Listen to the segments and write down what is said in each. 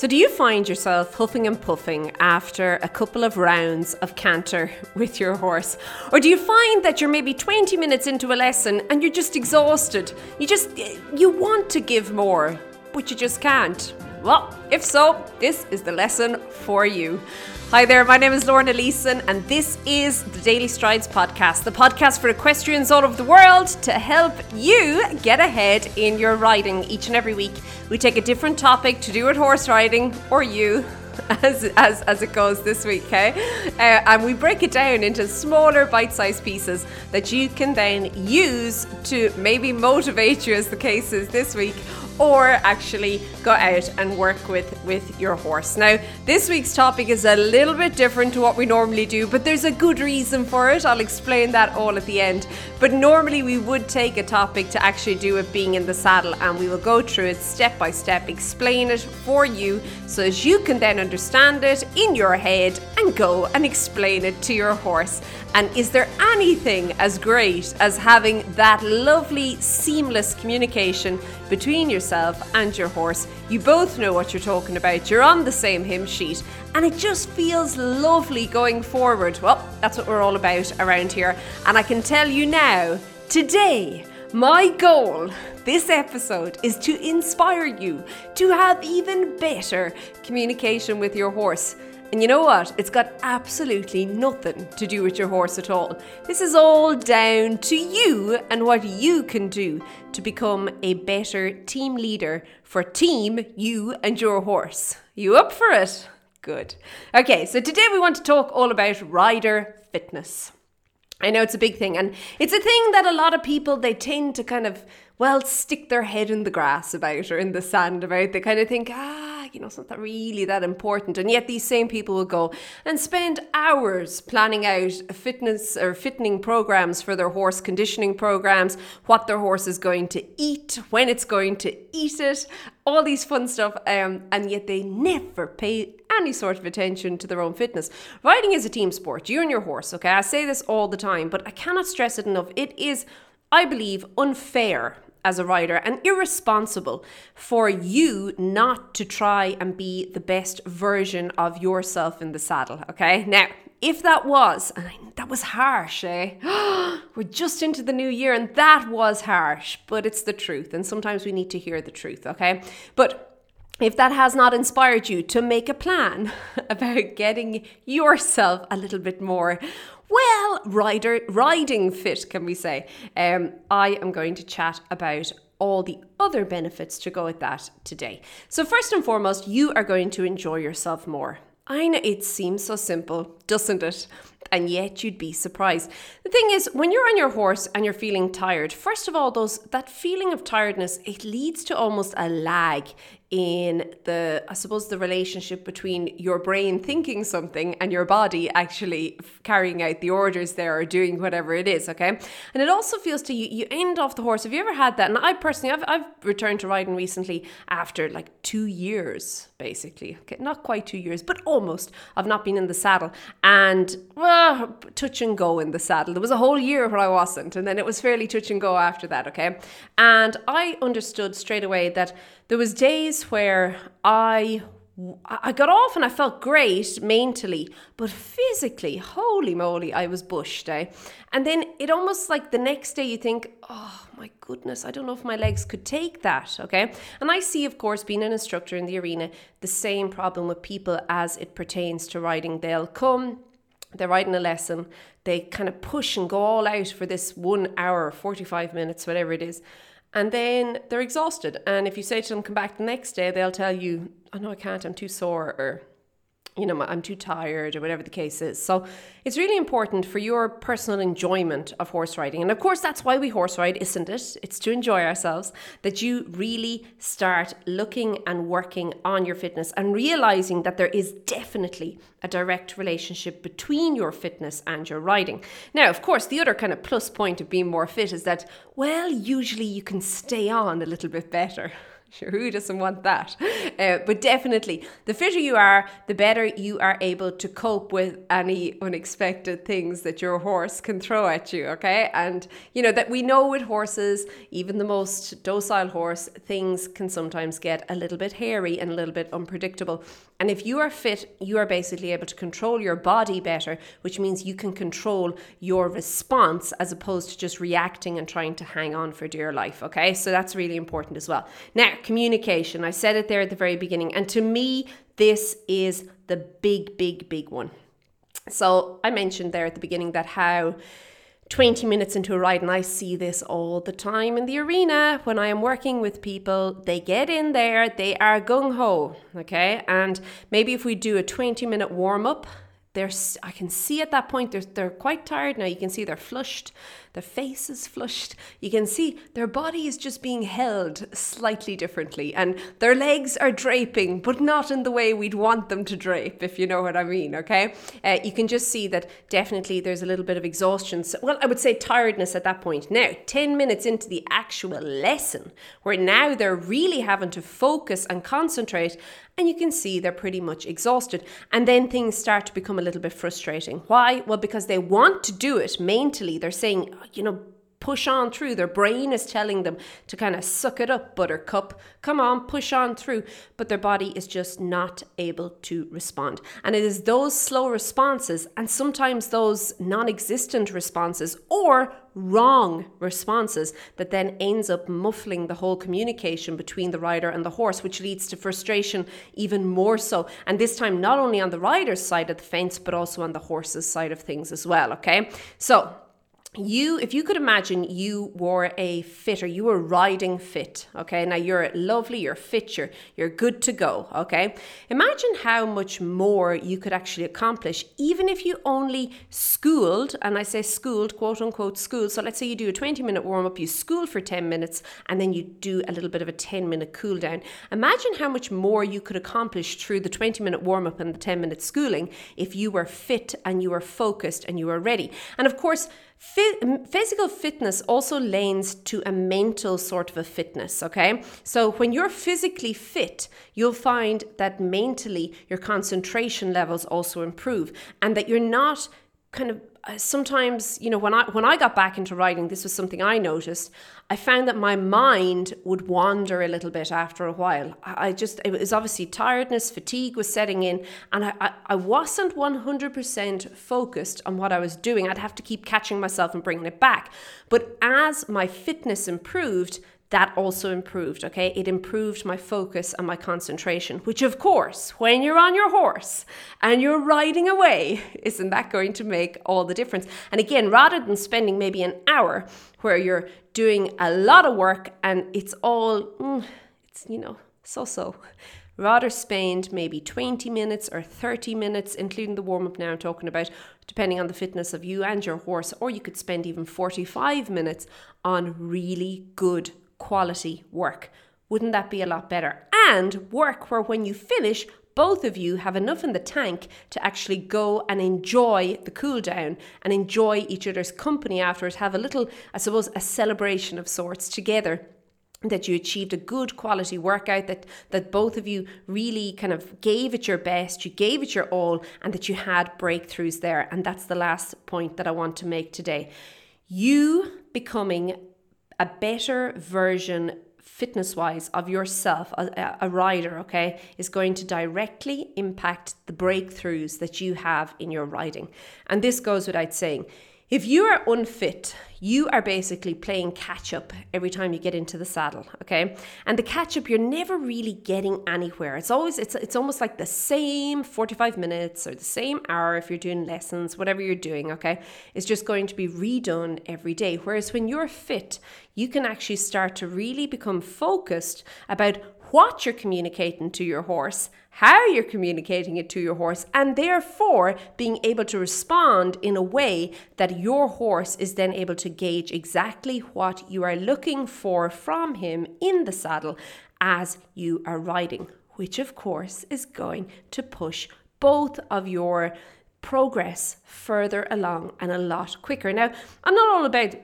So, do you find yourself huffing and puffing after a couple of rounds of canter with your horse? Or do you find that you're maybe 20 minutes into a lesson and you're just exhausted? You just, you want to give more, but you just can't? Well, if so, this is the lesson for you. Hi there, my name is Lorna Leeson, and this is the Daily Strides podcast, the podcast for equestrians all over the world to help you get ahead in your riding. Each and every week, we take a different topic to do with horse riding or you. As, as, as it goes this week, okay? Uh, and we break it down into smaller bite sized pieces that you can then use to maybe motivate you, as the case is this week, or actually go out and work with with your horse. Now, this week's topic is a little bit different to what we normally do, but there's a good reason for it. I'll explain that all at the end. But normally we would take a topic to actually do it being in the saddle and we will go through it step by step, explain it for you so as you can then understand it in your head and go and explain it to your horse. And is there anything as great as having that lovely, seamless communication between yourself and your horse? You both know what you're talking about, you're on the same hymn sheet, and it just feels lovely going forward. Well, that's what we're all about around here. And I can tell you now, today, my goal this episode is to inspire you to have even better communication with your horse. And you know what? It's got absolutely nothing to do with your horse at all. This is all down to you and what you can do to become a better team leader for team, you, and your horse. You up for it? Good. Okay, so today we want to talk all about rider fitness. I know it's a big thing, and it's a thing that a lot of people they tend to kind of well stick their head in the grass about or in the sand about. They kind of think, ah, you know, it's not that really that important. And yet these same people will go and spend hours planning out fitness or fitting programs for their horse, conditioning programs, what their horse is going to eat, when it's going to eat it, all these fun stuff. Um, and yet they never pay any sort of attention to their own fitness. Riding is a team sport, you and your horse, okay? I say this all the time, but I cannot stress it enough. It is, I believe, unfair as a rider and irresponsible for you not to try and be the best version of yourself in the saddle. Okay, now if that was, and I, that was harsh, eh? We're just into the new year and that was harsh, but it's the truth. And sometimes we need to hear the truth, okay? But if that has not inspired you to make a plan about getting yourself a little bit more well, rider riding fit, can we say? Um, I am going to chat about all the other benefits to go with that today. So first and foremost, you are going to enjoy yourself more. I know it seems so simple, doesn't it? And yet you'd be surprised. The thing is, when you're on your horse and you're feeling tired, first of all, those that feeling of tiredness, it leads to almost a lag in the i suppose the relationship between your brain thinking something and your body actually carrying out the orders there or doing whatever it is okay? And it also feels to you you end off the horse. Have you ever had that? And i personally i've, I've returned to riding recently after like two years basically okay? Not quite two years but almost. I've not been in the saddle. And well touch and go in the saddle there was a whole year where i wasn't and then it was fairly touch and go after that okay and i understood straight away that there was days where I I got off and I felt great mentally, but physically, holy moly, I was bushed. Eh? And then it almost like the next day you think, oh my goodness, I don't know if my legs could take that. Okay. And I see, of course, being an instructor in the arena, the same problem with people as it pertains to riding. They'll come, they're writing a lesson, they kind of push and go all out for this one hour, 45 minutes, whatever it is and then they're exhausted. And if you say to them, come back the next day, they'll tell you, oh no, I can't, I'm too sore, or you know, I'm too tired or whatever the case is. So it's really important for your personal enjoyment of horse riding. And of course, that's why we horse ride, isn't it? It's to enjoy ourselves, that you really start looking and working on your fitness and realizing that there is definitely a direct relationship between your fitness and your riding. Now, of course, the other kind of plus point of being more fit is that, well, usually you can stay on a little bit better Sure, who doesn't want that? Uh, but definitely, the fitter you are, the better you are able to cope with any unexpected things that your horse can throw at you, okay? And you know that we know with horses, even the most docile horse, things can sometimes get a little bit hairy and a little bit unpredictable. And if you are fit, you are basically able to control your body better, which means you can control your response as opposed to just reacting and trying to hang on for dear life. Okay, so that's really important as well. Now, communication. I said it there at the very beginning. And to me, this is the big, big, big one. So I mentioned there at the beginning that how 20 minutes into a ride, and I see this all the time in the arena when I am working with people. They get in there, they are gung ho, okay? And maybe if we do a 20 minute warm up, they're, I can see at that point they're, they're quite tired now. You can see they're flushed, their face is flushed. You can see their body is just being held slightly differently, and their legs are draping, but not in the way we'd want them to drape, if you know what I mean, okay? Uh, you can just see that definitely there's a little bit of exhaustion. So, well, I would say tiredness at that point. Now, 10 minutes into the actual lesson, where now they're really having to focus and concentrate, and you can see they're pretty much exhausted. And then things start to become a little bit frustrating. Why? Well, because they want to do it mentally. They're saying, you know, push on through. Their brain is telling them to kind of suck it up, buttercup. Come on, push on through. But their body is just not able to respond. And it is those slow responses and sometimes those non existent responses or wrong responses that then ends up muffling the whole communication between the rider and the horse, which leads to frustration even more so. And this time, not only on the rider's side of the fence, but also on the horse's side of things as well. Okay. So, you if you could imagine you were a fitter you were riding fit okay? Now you're lovely you're fit you're, you're good to go okay? Imagine how much more you could actually accomplish even if you only schooled and i say schooled quote unquote school so let's say you do a 20 minute warm up you school for 10 minutes and then you do a little bit of a 10 minute cool down. Imagine how much more you could accomplish through the 20 minute warm up and the 10 minute schooling if you were fit and you were focused and you were ready. And of course physical fitness also lends to a mental sort of a fitness, okay? So when you're physically fit, you'll find that mentally your concentration levels also improve and that you're not kind of uh, sometimes you know when i when i got back into writing this was something i noticed i found that my mind would wander a little bit after a while. I just it was obviously tiredness fatigue was setting in and i i, I wasn't 100% focused on what i was doing. I'd have to keep catching myself and bringing it back. But as my fitness improved that also improved, okay? It improved my focus and my concentration, which, of course, when you're on your horse and you're riding away, isn't that going to make all the difference? And again, rather than spending maybe an hour where you're doing a lot of work and it's all, mm, it's, you know, so so. Rather spend maybe 20 minutes or 30 minutes, including the warm up now I'm talking about, depending on the fitness of you and your horse, or you could spend even 45 minutes on really good quality work. Wouldn't that be a lot better? And work where when you finish, both of you have enough in the tank to actually go and enjoy the cool down and enjoy each other's company afterwards, have a little, I suppose, a celebration of sorts together that you achieved a good quality workout that that both of you really kind of gave it your best you gave it your all and that you had breakthroughs there and that's the last point that I want to make today you becoming a better version fitness wise of yourself a, a, rider okay is going to directly impact the breakthroughs that you have in your riding. And this goes without saying if you are unfit, you are basically playing catch up every time you get into the saddle, okay? And the catch up, you're never really getting anywhere. It's always, it's, it's almost like the same 45 minutes or the same hour if you're doing lessons, whatever you're doing, okay? It's just going to be redone every day. Whereas when you're fit, you can actually start to really become focused about what you're communicating to your horse, how you're communicating it to your horse, and therefore being able to respond in a way that your horse is then able to gauge exactly what you are looking for from him in the saddle as you are riding, which of course is going to push both of your progress further along and a lot quicker. Now, I'm not all about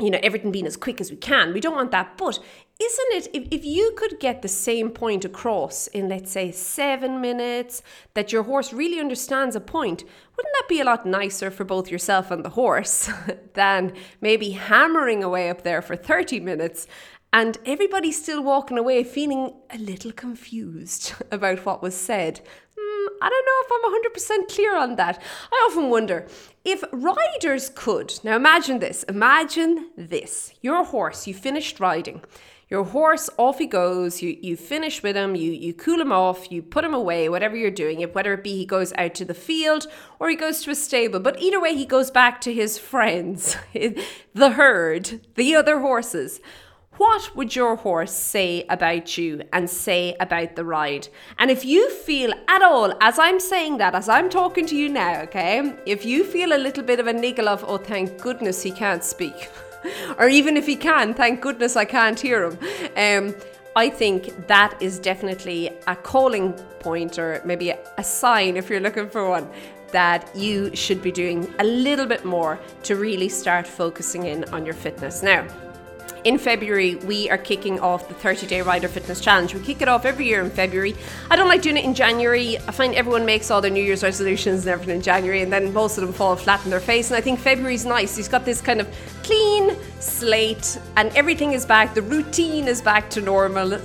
you know, everything being as quick as we can. We don't want that. But isn't it, if, if you could get the same point across in, let's say, seven minutes, that your horse really understands a point, wouldn't that be a lot nicer for both yourself and the horse than maybe hammering away up there for 30 minutes and everybody's still walking away feeling a little confused about what was said? Mm, I don't know if I'm 100% clear on that. I often wonder if riders could. Now imagine this imagine this. Your horse, you finished riding your horse off he goes you you finish with him you you cool him off you put him away whatever you're doing whether it be he goes out to the field or he goes to a stable but either way he goes back to his friends the herd the other horses what would your horse say about you and say about the ride? And if you feel at all, as I'm saying that, as I'm talking to you now, okay, if you feel a little bit of a niggle of, oh, thank goodness he can't speak. or even if he can, thank goodness I can't hear him. Um, I think that is definitely a calling point or maybe a, sign if you're looking for one that you should be doing a little bit more to really start focusing in on your fitness. Now, in February, we are kicking off the 30 Day Rider Fitness Challenge. We kick it off every year in February. I don't like doing it in January. I find everyone makes all their New Year's resolutions and everything in January, and then most of them fall flat in their face. And I think February's nice. He's got this kind of clean slate, and everything is back. The routine is back to normal, uh,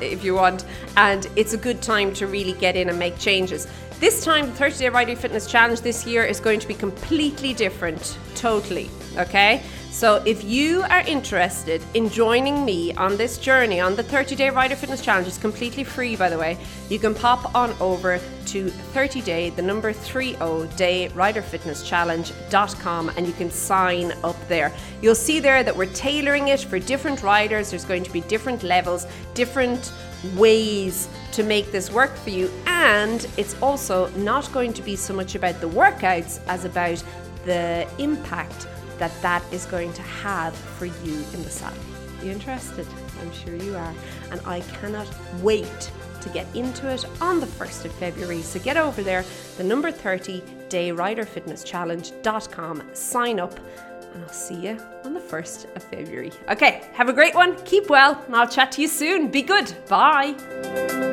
if you want, and it's a good time to really get in and make changes. This time, the 30 Day Rider Fitness Challenge this year is going to be completely different, totally. Okay? So, if you are interested in joining me on this journey on the 30 Day Rider Fitness Challenge, it's completely free, by the way. You can pop on over to 30 Day, the number 30 Day and you can sign up there. You'll see there that we're tailoring it for different riders. There's going to be different levels, different ways to make this work for you, and it's also not going to be so much about the workouts as about the impact that that is going to have for you in the saddle. You interested? I'm sure you are. And I cannot wait to get into it on the 1st of February. So get over there, the number 30 day rider fitness challenge.com, sign up, and I'll see you on the 1st of February. Okay, have a great one, keep well, and I'll chat to you soon. Be good. Bye.